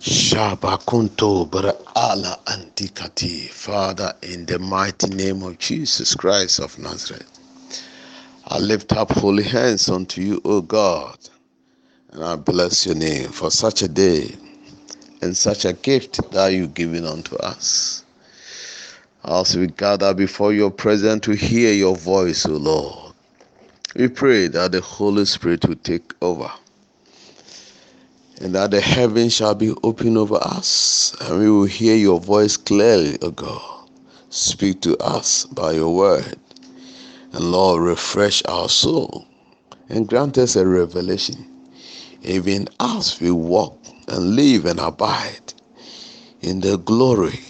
Shabakunto Ala Antikati. Father, in the mighty name of Jesus Christ of Nazareth, I lift up holy hands unto you, O God, and I bless your name for such a day and such a gift that you've given unto us. As we gather before your presence to hear your voice, O Lord, we pray that the Holy Spirit will take over and that the heavens shall be open over us, and we will hear your voice clearly, O God. Speak to us by your word, and Lord, refresh our soul and grant us a revelation, even as we walk and live and abide in the glory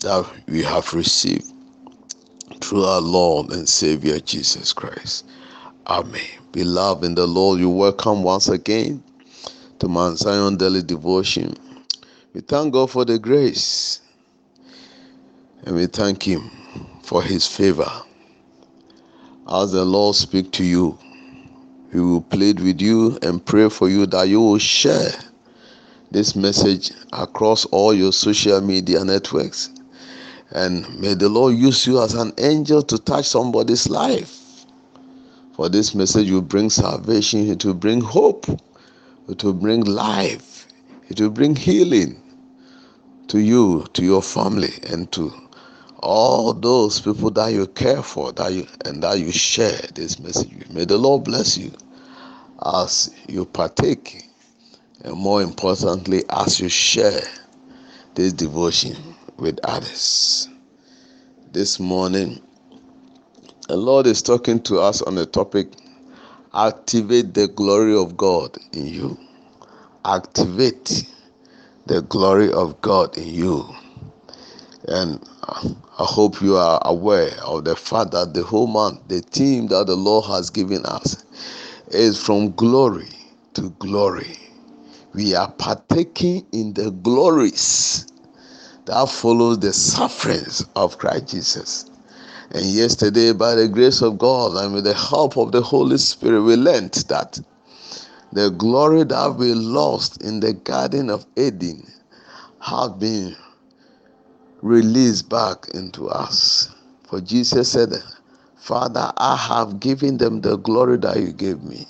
that we have received through our Lord and Savior Jesus Christ. Amen. Beloved in the Lord, you welcome once again to Mount Zion Daily Devotion. We thank God for the grace and we thank Him for His favor. As the Lord speak to you, we will plead with you and pray for you that you will share this message across all your social media networks. And may the Lord use you as an angel to touch somebody's life. For this message will bring salvation, it will bring hope it will bring life. It will bring healing to you, to your family, and to all those people that you care for that you, and that you share this message. May the Lord bless you as you partake, and more importantly, as you share this devotion with others. This morning, the Lord is talking to us on the topic activate the glory of God in you. Activate the glory of God in you. And I hope you are aware of the fact that the whole month, the theme that the Lord has given us is from glory to glory. We are partaking in the glories that follows the sufferings of Christ Jesus. And yesterday, by the grace of God and with the help of the Holy Spirit, we learned that the glory that we lost in the Garden of Eden have been released back into us. For Jesus said, Father, I have given them the glory that you gave me.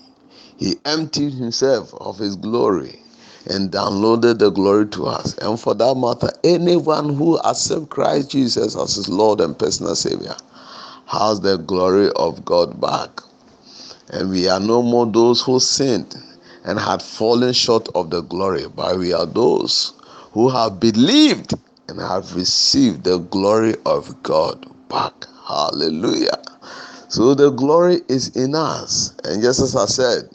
He emptied himself of his glory and downloaded the glory to us. And for that matter, anyone who accepts Christ Jesus as his Lord and personal Savior has the glory of God back. And we are no more those who sinned and had fallen short of the glory, but we are those who have believed and have received the glory of God back. Hallelujah. So the glory is in us. And just as I said,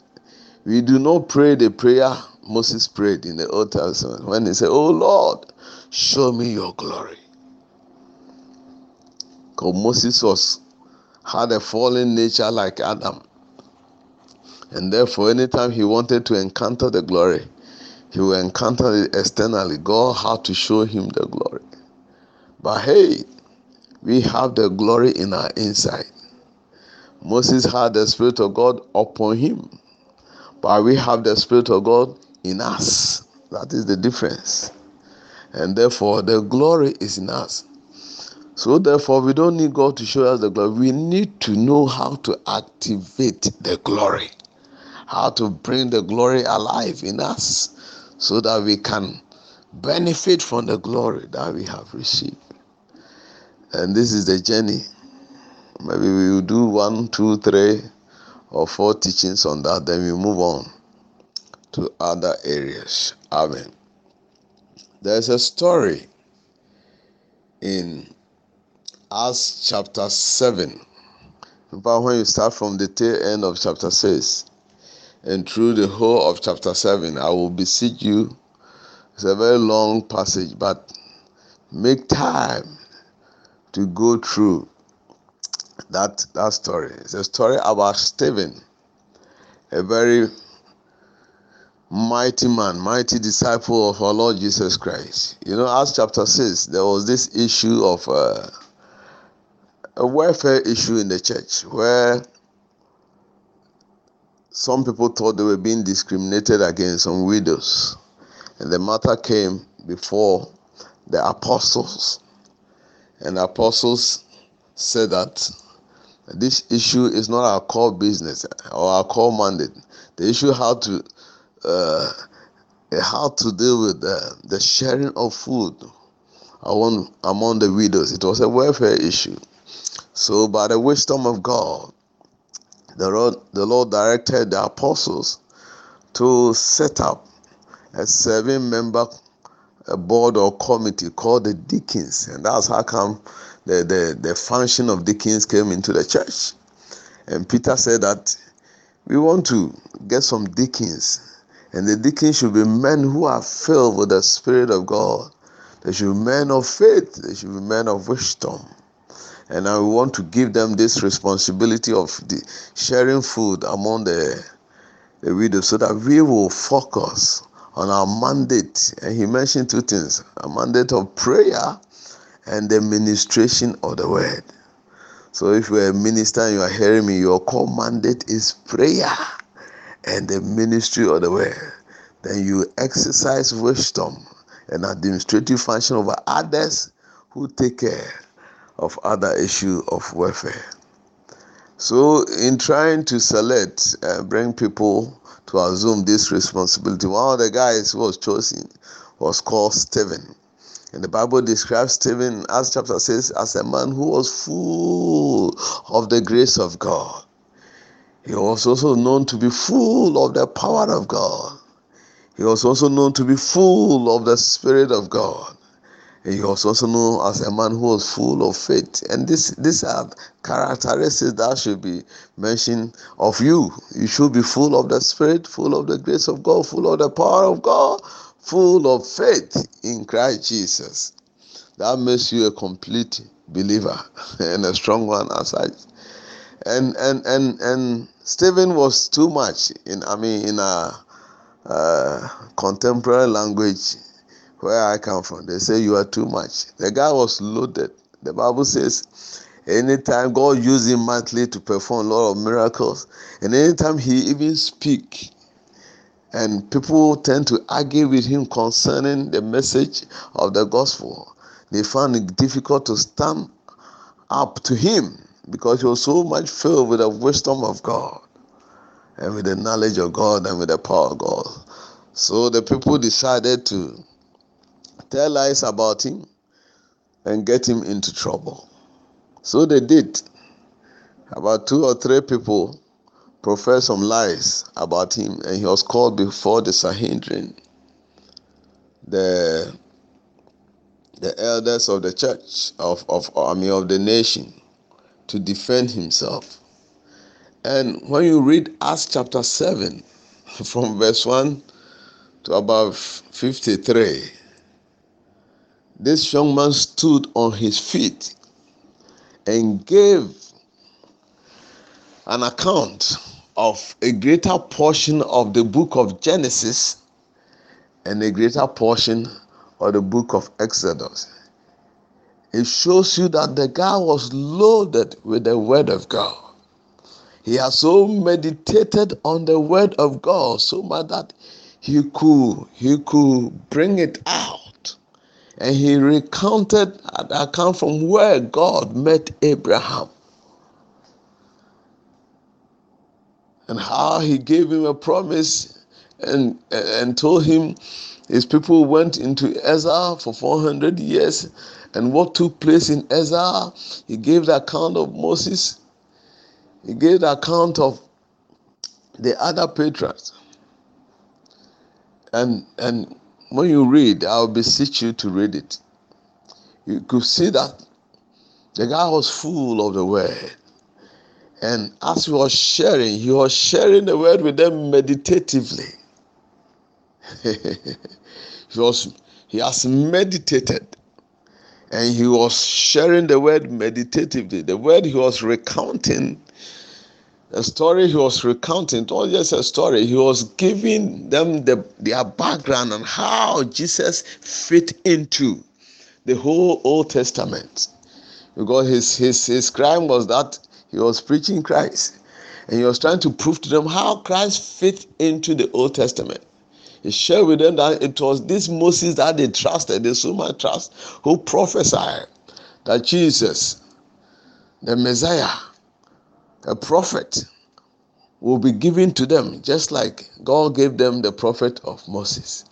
we do not pray the prayer Moses prayed in the Old Testament when he said, Oh Lord, show me your glory. Because Moses was had a fallen nature like Adam. And therefore, anytime he wanted to encounter the glory, he will encounter it externally. God had to show him the glory. But hey, we have the glory in our inside. Moses had the Spirit of God upon him, but we have the Spirit of God in us. That is the difference. And therefore, the glory is in us. So therefore, we don't need God to show us the glory. We need to know how to activate the glory, how to bring the glory alive in us, so that we can benefit from the glory that we have received. And this is the journey. Maybe we will do one, two, three, or four teachings on that. Then we move on to other areas. Amen. There's a story in Acts chapter 7. In fact, when you start from the tail end of chapter 6 and through the whole of chapter 7, I will beseech you. It's a very long passage, but make time to go through that, that story. It's a story about Stephen, a very mighty man, mighty disciple of our Lord Jesus Christ. You know, Acts chapter 6, there was this issue of. Uh, a welfare issue in the church where some people thought they were being discriminated against, some widows. And the matter came before the apostles. And the apostles said that this issue is not our core business or our core mandate. The issue how to uh, how to deal with the, the sharing of food among, among the widows. It was a welfare issue. So, by the wisdom of God, the Lord, the Lord directed the apostles to set up a seven member board or committee called the deacons. And that's how come the, the, the function of deacons came into the church. And Peter said that we want to get some deacons. And the deacons should be men who are filled with the Spirit of God. They should be men of faith. They should be men of wisdom. And I want to give them this responsibility of the sharing food among the, the widows so that we will focus on our mandate. And he mentioned two things a mandate of prayer and the ministration of the word. So if you're a minister and you are hearing me, your core mandate is prayer and the ministry of the word. Then you exercise wisdom and administrative function over others who take care of other issue of welfare. So in trying to select, uh, bring people to assume this responsibility, one of the guys who was chosen was called Stephen. And the Bible describes Stephen, as chapter says, as a man who was full of the grace of God. He was also known to be full of the power of God. He was also known to be full of the Spirit of God. He was also known as a man who was full of faith. And this, these are characteristics that should be mentioned of you. You should be full of the Spirit, full of the grace of God, full of the power of God, full of faith in Christ Jesus. That makes you a complete believer and a strong one as such. And and and and Stephen was too much in I mean in a uh, contemporary language where I come from. They say you are too much. The guy was loaded. The Bible says anytime God used him mightily to perform a lot of miracles, and anytime he even speak, and people tend to argue with him concerning the message of the gospel. They found it difficult to stand up to him because he was so much filled with the wisdom of God and with the knowledge of God and with the power of God. So the people decided to tell lies about him and get him into trouble. So they did. About two or three people professed some lies about him, and he was called before the Sanhedrin, the the elders of the church of of I mean of the nation, to defend himself. And when you read Acts chapter seven, from verse one to about fifty-three, this young man stood on his feet and gave an account of a greater portion of the book of Genesis and a greater portion of the book of Exodus. It shows you that the guy was loaded with the word of God. He has so meditated on the word of God so much that he could he could bring it out. And he recounted an account from where God met Abraham and how he gave him a promise and and told him his people went into Ezra for 400 years and what took place in Ezra he gave the account of Moses. He gave the account of the other patriarchs. And and when you read I'll beseech you to read it. You could see that the guy was full of the word. And as he was sharing, he was sharing the word with them meditatively. he was he has meditated and he was sharing the word meditatively. The word he was recounting, the story he was recounting, it was just a story. He was giving them the, their background and how Jesus fit into the whole Old Testament. Because his his his crime was that he was preaching Christ. And he was trying to prove to them how Christ fit into the Old Testament. He shared with them that it was this Moses that they trusted, they so trust, who prophesied that Jesus, the Messiah, a prophet, will be given to them, just like God gave them the prophet of Moses.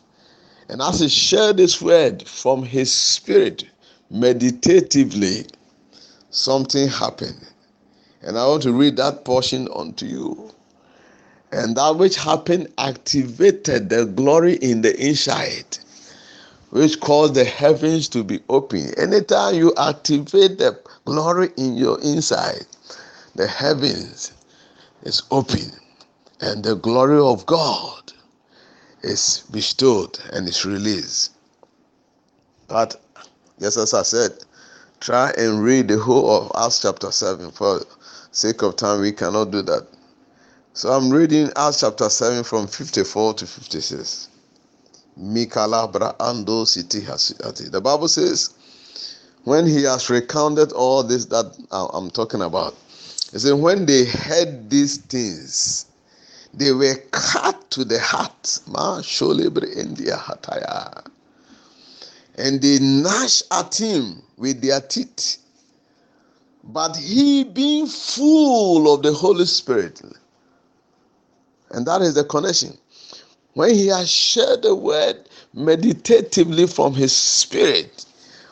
And as he shared this word from his spirit meditatively, something happened. And I want to read that portion unto you. And that which happened activated the glory in the inside, which caused the heavens to be open. Anytime you activate the glory in your inside, the heavens is open and the glory of God is bestowed and is released. But just as I said, try and read the whole of Acts chapter 7. For sake of time, we cannot do that. So I'm reading Acts chapter 7 from 54 to 56. Mikalabra ando city The Bible says, when he has recounted all this that I'm talking about, he said, when they heard these things, they were cut to the heart. Ma. And they gnashed at him with their teeth. But he being full of the Holy Spirit. And that is the connection. When he has shared the word meditatively from his spirit,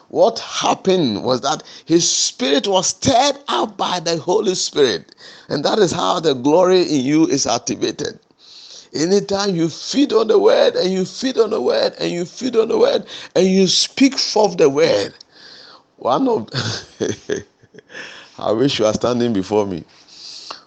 what happened was that his spirit was stirred up by the Holy Spirit. And that is how the glory in you is activated. Anytime you feed on the word and you feed on the word and you feed on the word and you speak forth the word. One of I wish you are standing before me.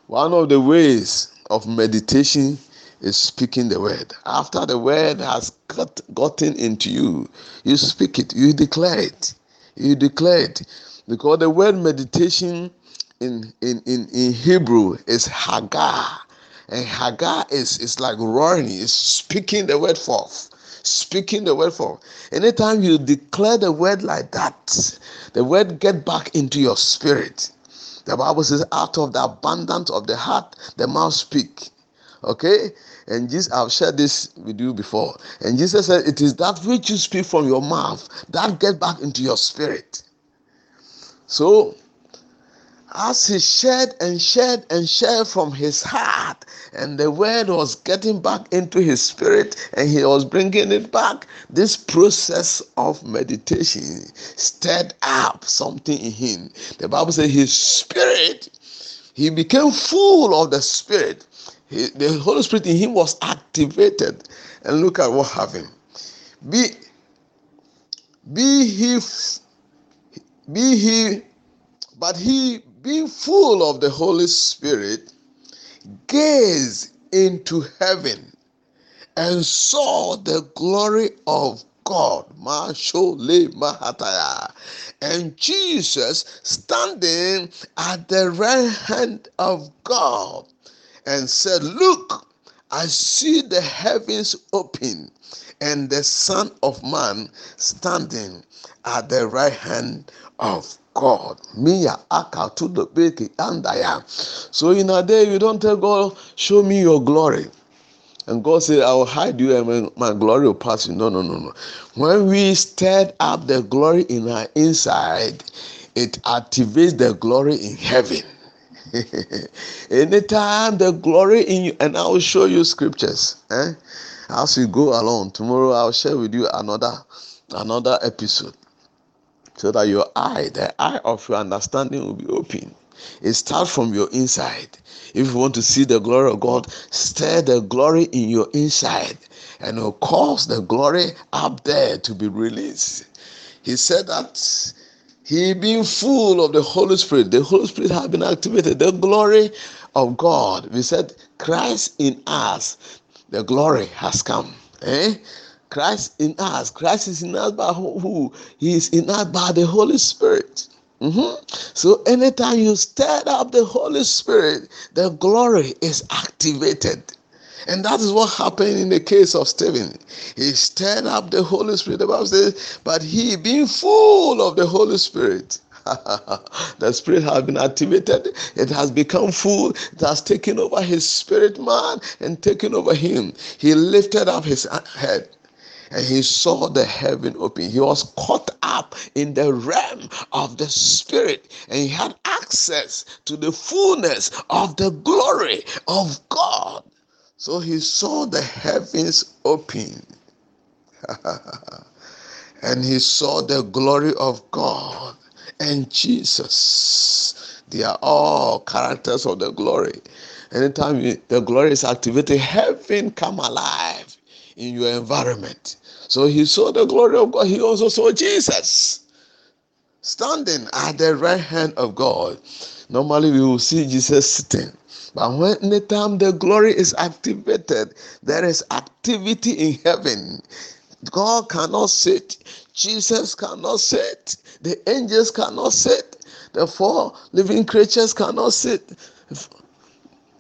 One of the ways of meditation is speaking the word. After the word has got, gotten into you, you speak it, you declare it. You declare it. Because the word meditation in, in, in, in Hebrew is Haggah. And Haggah is, is like roaring, is speaking the word forth. Speaking the word forth. Anytime you declare the word like that, the word get back into your spirit. The Bible says, out of the abundance of the heart, the mouth speak. Okay? And Jesus, I've shared this with you before. And Jesus said, It is that which you speak from your mouth that get back into your spirit. So, as he shared and shared and shared from his heart, and the word was getting back into his spirit, and he was bringing it back, this process of meditation stirred up something in him. The Bible says his spirit, he became full of the spirit he, the Holy Spirit in him was activated. And look at what happened. Be, be he, be he, but he, being full of the Holy Spirit, gazed into heaven and saw the glory of God. Mahataya. And Jesus standing at the right hand of God and said, Look, I see the heavens open and the Son of Man standing at the right hand of God. Mia aka to the beki andaya. So in a day you don't tell God, show me your glory. And God said, I will hide you and my glory will pass you. No, no, no, no. When we stirred up the glory in our inside, it activates the glory in heaven. Anytime the glory in you, and I will show you scriptures. Eh? As we go along tomorrow, I'll share with you another another episode, so that your eye, the eye of your understanding, will be open. It starts from your inside. If you want to see the glory of God, stir the glory in your inside, and it will cause the glory up there to be released. He said that he being full of the Holy Spirit, the Holy Spirit had been activated, the glory of God. We said, Christ in us, the glory has come. Eh? Christ in us. Christ is in us by who? He is in us by the Holy Spirit. Mm-hmm. So anytime you stir up the Holy Spirit, the glory is activated. And that is what happened in the case of Stephen. He stirred up the Holy Spirit. The Bible says, but he being full of the Holy Spirit. the spirit has been activated. It has become full. It has taken over his spirit man and taken over him. He lifted up his head and he saw the heaven open. He was caught up in the realm of the spirit and he had access to the fullness of the glory of God. So he saw the heavens open. and he saw the glory of God and Jesus. They are all characters of the glory. Anytime the glory is activated, heaven come alive in your environment. So he saw the glory of God. He also saw Jesus standing at the right hand of God. Normally we will see Jesus sitting. But when the time the glory is activated, there is activity in heaven. God cannot sit. Jesus cannot sit. The angels cannot sit. The four living creatures cannot sit.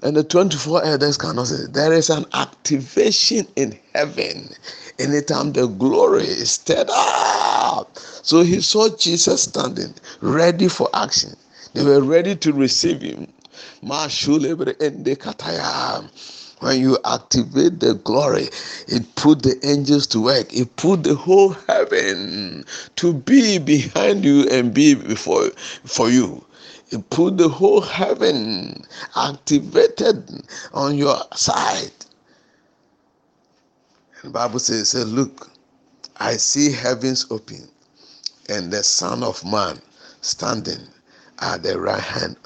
And the 24 elders cannot sit. There is an activation in heaven anytime the glory is stirred up. So he saw Jesus standing, ready for action. They were ready to receive him. When you activate the glory, it put the angels to work. It put the whole heaven to be behind you and be before for you. It put the whole heaven activated on your side. The Bible says, say, Look, I see heavens open and the Son of Man standing at the right hand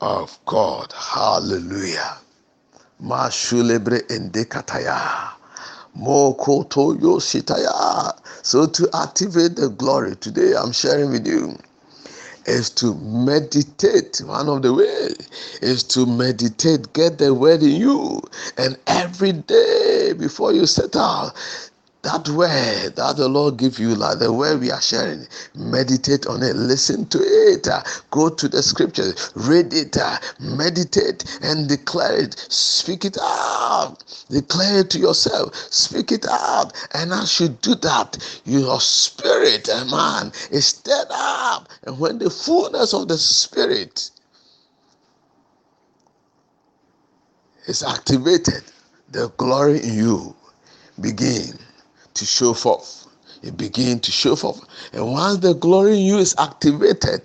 of God. Hallelujah. Mashulebre endekataya. Mokoto. So to activate the glory today, I'm sharing with you is to meditate. One of the ways is to meditate, get the word in you, and every day before you set out, that word that the Lord give you, like the word we are sharing, meditate on it, listen to it, uh, go to the scriptures, read it, uh, meditate and declare it, speak it out, declare it to yourself, speak it out. And as you do that, your spirit, uh, man, is stirred up. And when the fullness of the spirit is activated, the glory in you begin to show forth. It begins to show forth. And once the glory in you is activated,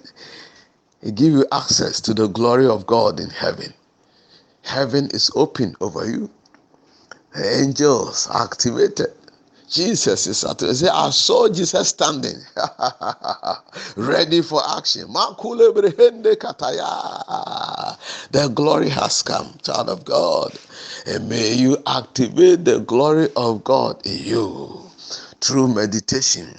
it gives you access to the glory of God in heaven. Heaven is open over you. The angels are activated. Jesus is at say, I saw Jesus standing, ready for action. The glory has come, child of God. And may you activate the glory of God in you through meditation,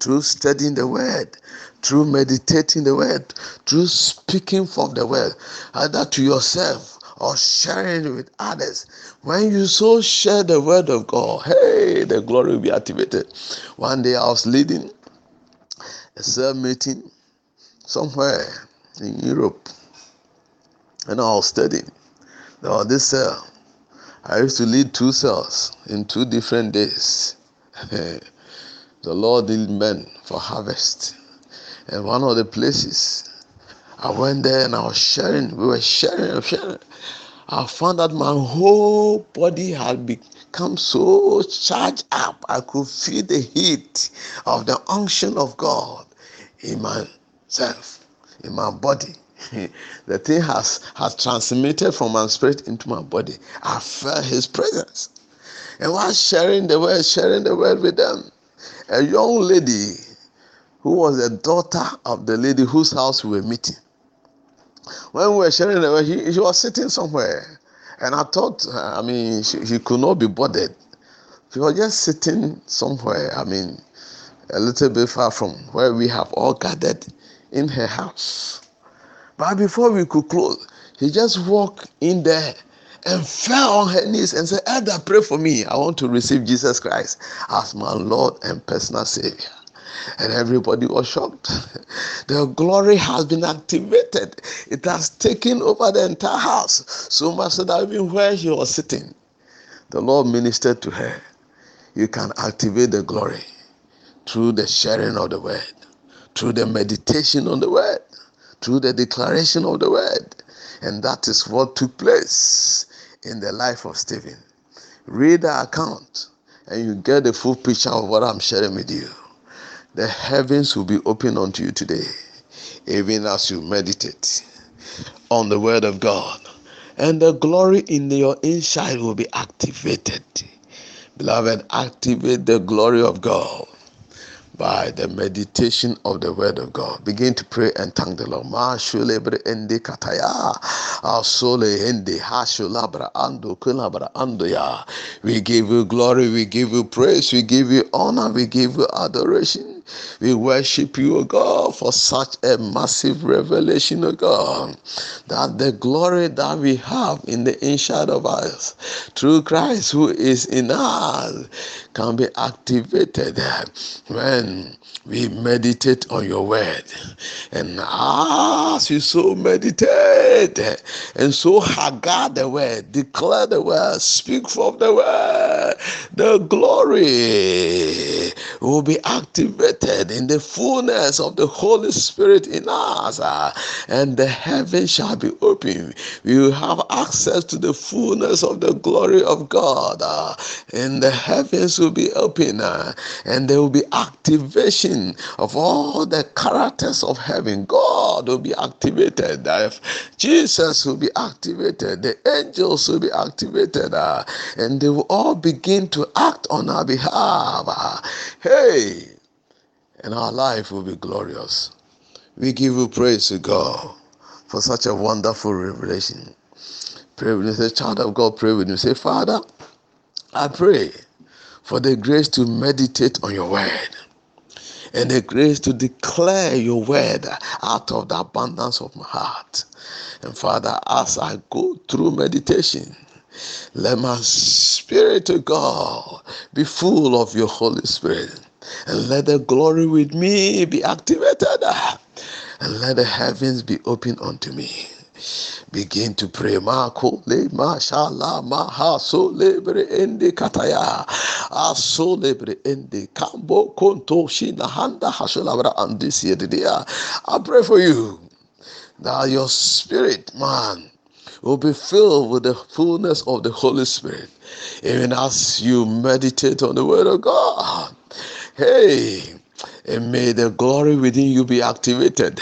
through studying the word, through meditating the word, through speaking from the word, either to yourself or sharing it with others. When you so share the word of God, hey, the glory will be activated. One day I was leading a cell meeting somewhere in Europe, and I was studying. There was this cell. I used to lead two cells in two different days. the Lord did men for harvest. And one of the places I went there and I was sharing, we were sharing sharing. I found that my whole body had become so charged up. I could feel the heat of the unction of God in myself, in my body. the thing has has transmitted from my spirit into my body. I felt His presence, and while sharing the word, sharing the word with them, a young lady who was the daughter of the lady whose house we were meeting when we were sharing uh, the word, he, was sitting somewhere. And I thought, uh, I mean, she, she could not be bothered. She was just sitting somewhere, I mean, a little bit far from where we have all gathered in her house. But before we could close, he just walked in there and fell on her knees and said, Elder, pray for me. I want to receive Jesus Christ as my Lord and personal Savior and everybody was shocked. the glory has been activated, it has taken over the entire house. So much so that even where she was sitting, the Lord ministered to her. You can activate the glory through the sharing of the word, through the meditation on the word, through the declaration of the word. And that is what took place in the life of Stephen. Read the account and you get the full picture of what I'm sharing with you. The heavens will be open unto you today, even as you meditate on the word of God. And the glory in your inside will be activated. Beloved, activate the glory of God by the meditation of the word of God. Begin to pray and thank the Lord. Ma shulebre ende kataya. Ende ando. We give you glory, we give you praise, we give you honor, we give you adoration. We worship you, O God, for such a massive revelation, O God, that the glory that we have in the inside of us through Christ who is in us can be activated when we meditate on your word. And as you so meditate and so Haggah the word, declare the word, speak from the word, the glory will be activated in the fullness of the Holy Spirit in us, uh, and the heaven shall be open. We will have access to the fullness of the glory of God, uh, and the heavens will be open, uh, and there will be activation of all the characters of heaven. God will be activated. Jesus will be activated. The angels will be activated. Uh, and they will all begin to act on our behalf. Hey, and our life will be glorious. We give you praise to God for such a wonderful revelation. Pray with me. Say, child of God, pray with me. Say, Father, I pray for the grace to meditate on your word and the grace to declare your word out of the abundance of my heart. And Father, as I go through meditation, let my spirit to God be full of your Holy Spirit. And let the glory with me be activated. And let the heavens be open unto me. Begin to pray. Mako le mashallah maha so ende kataya. Aso lebre ende kambo konto shina handa hasholabra andis yedidia. I pray for you that your spirit, man, will be filled with the fullness of the Holy Spirit, even as you meditate on the Word of God. Hey, and may the glory within you be activated.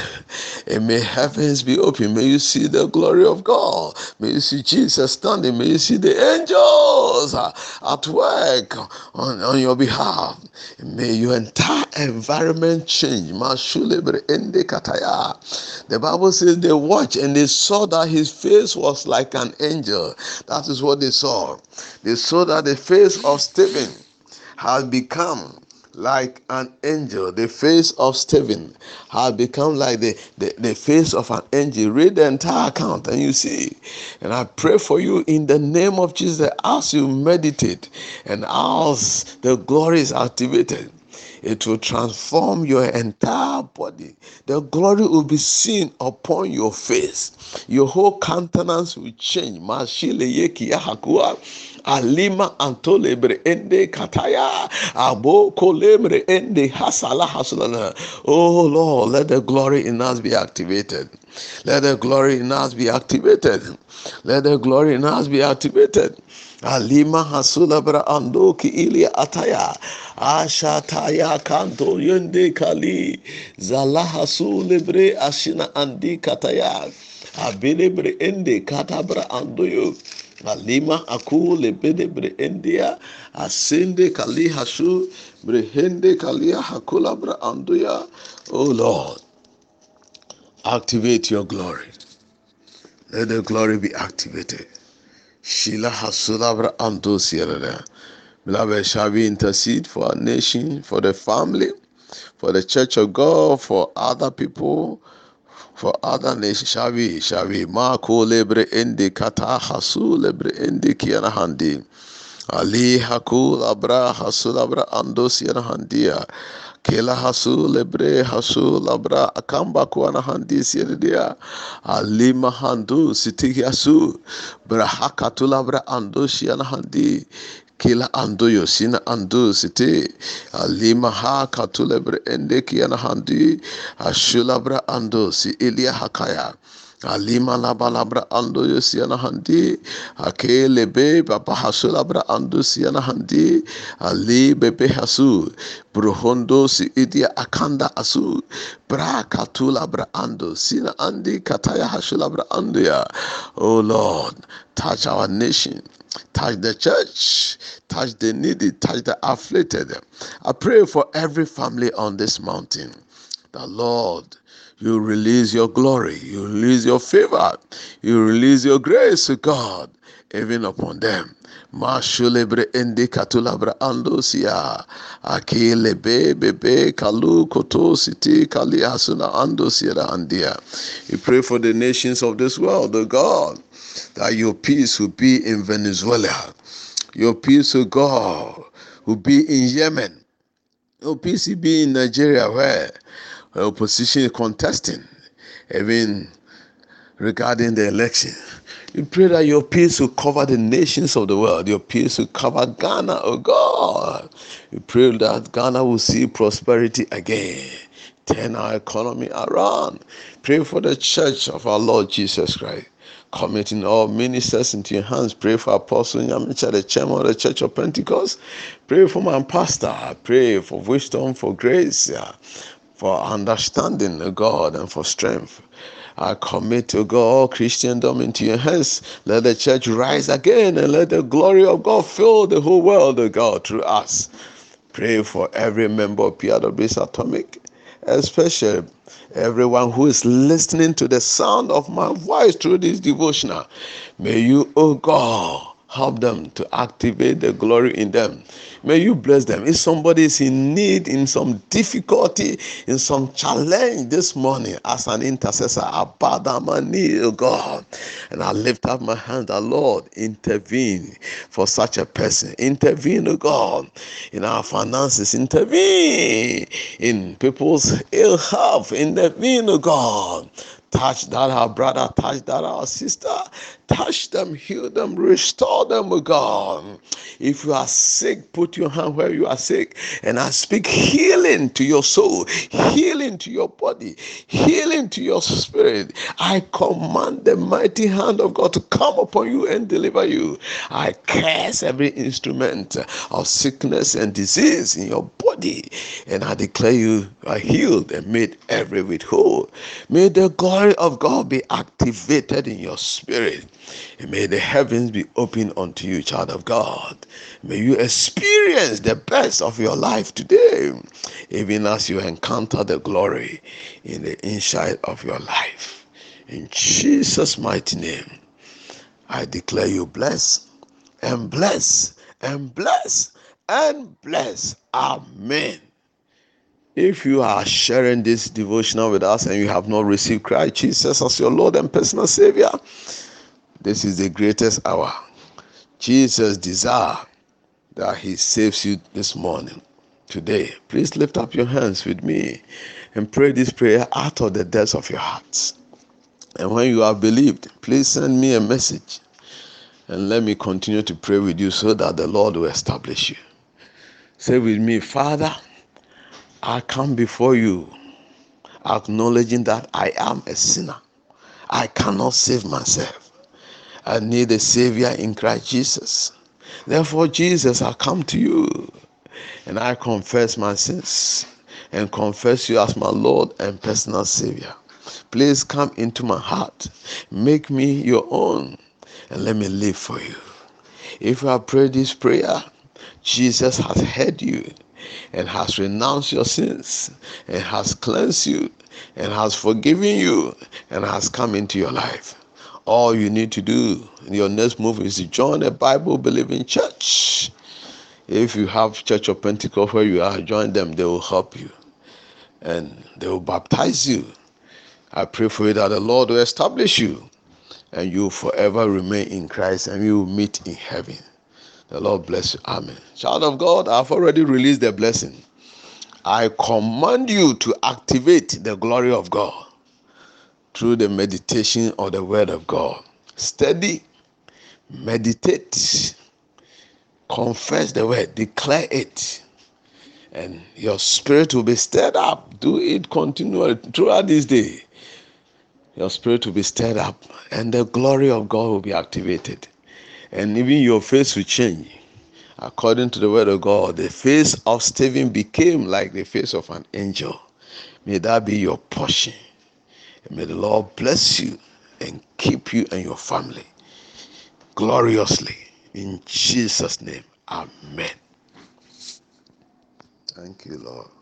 And may heavens be open. May you see the glory of God. May you see Jesus standing. May you see the angels at work on, on your behalf. May your entire environment change. The Bible says they watched and they saw that his face was like an angel. That is what they saw. They saw that the face of Stephen had become like an angel. The face of Stephen had become like the, the, the face of an angel. Read the entire account and you see. And I pray for you in the name of Jesus as you meditate and as the glory is activated. It will transform your entire body. The glory will be seen upon your face. Your whole countenance will change. Alima antolebre ende kataya abo kolembre ende hasala hasulana. Oh lord let the glory in us be activated. Let the glory in us be activated. Let the glory in us be activated. Alima hasulabra andoki ili ataya asha ashataya kanto yende kali zalahasu lebre ashina andi kataya abelebre ende katabra andoyo alima aku lebede bre endia asende kali hasu brehende kalia hakula bra anduya. Oh lord activate your glory. Let the glory be activated. Shila hasula bra andu sierra beloved shall we intercede for our nation for the family for the church of god for other people for other nations shall we shall we mako lebre indi kata hasu lebre indi kiana handi. Ali haku labra hasu labra ando siana handia kela hasu lebre hasu labra akamba kuana handi siana ali mahandu sitiki hasu brahakatu labra ando siana handi akila ando yosina ando site alima ha katulebre ende kiana handi. Ashulabra ando si ilia hakaya. Alima laba labra ando yo siana handi. Akele be papa hasu labra ando siana handi. Ali bebe hasu. Brohondo si idia akanda asu. Bra katu labra ando sina andi kataya hasu labra ando ya. Oh lord touch our nation touch the church, touch the needy, touch the afflicted. I pray for every family on this mountain. The Lord you release your glory, you release your favor, you release your grace, God, even upon them. Mashulebre ende katulabra andosia. Akele be bebe kalu koto siti kali asuna andosia andia. We pray for the nations of this world, the God, that your peace will be in Venezuela. Your peace, O God, will be in Yemen. Your peace will be in Nigeria where opposition is contesting, even regarding the election. We pray that your peace will cover the nations of the world. Your peace will cover Ghana, oh God. We pray that Ghana will see prosperity again. Turn our economy around. Pray for the church of our Lord Jesus Christ. Committing all ministers into your hands. Pray for Apostle Nyamekye, the chairman of the Church of Pentecost. Pray for my pastor. Pray for wisdom, for grace. For understanding, the God, and for strength. I commit to God Christendom into your hands. Let the church rise again and let the glory of God fill the whole world, O God, through us. Pray for every member of PIWC Atomic, especially everyone who is listening to the sound of my voice through this devotional. May you, O God, help them to activate the glory in them. May you bless them. If somebody is in need, in some difficulty, in some challenge this morning, as an intercessor, I bow down my knee, oh God, and I lift up my hand, the Lord, intervene for such a person. Intervene, oh God, in our finances. Intervene in people's ill health. Intervene, oh God touch that our brother, touch that our sister, touch them, heal them, restore them, oh God. If you are sick, put your hand where you are sick, and I speak healing to your soul, healing to your body, healing to your spirit. I command the mighty hand of God to come upon you and deliver you. I curse every instrument of sickness and disease in your body, and I declare you are healed and made every with whole. May the glory of God be activated in your spirit. And may the heavens be open unto you, child of God. May you experience the best of your life today, even as you encounter the glory in the inside of your life. In Jesus' mighty name, I declare you blessed and blessed and blessed and blessed. Amen. If you are sharing this devotional with us and you have not received Christ Jesus as your Lord and personal Savior, this is the greatest hour. Jesus desire that He saves you this morning, today. Please lift up your hands with me and pray this prayer out of the depths of your hearts. And when you have believed, please send me a message and let me continue to pray with you so that the Lord will establish you. Say with me, Father. I come before you acknowledging that I am a sinner. I cannot save myself. I need a Savior in Christ Jesus. Therefore, Jesus, I come to you and I confess my sins and confess you as my Lord and personal Savior. Please come into my heart, make me your own, and let me live for you. If you have prayed this prayer, Jesus has heard you and has renounced your sins and has cleansed you and has forgiven you and has come into your life. All you need to do in your next move is to join a Bible believing church. If you have Church of Pentecost where you are, join them. They will help you and they will baptize you. I pray for you that the Lord will establish you and you forever remain in Christ and you will meet in heaven. The Lord bless you. Amen. Child of God, I've already released the blessing. I command you to activate the glory of God through the meditation of the Word of God. Study, meditate, confess the word, declare it, and your spirit will be stirred up. Do it continually throughout this day. Your spirit will be stirred up, and the glory of God will be activated, and even your face will change. According to the word of God, the face of Stephen became like the face of an angel. May that be your portion. May the Lord bless you and keep you and your family gloriously. In Jesus' name, Amen. Thank you, Lord.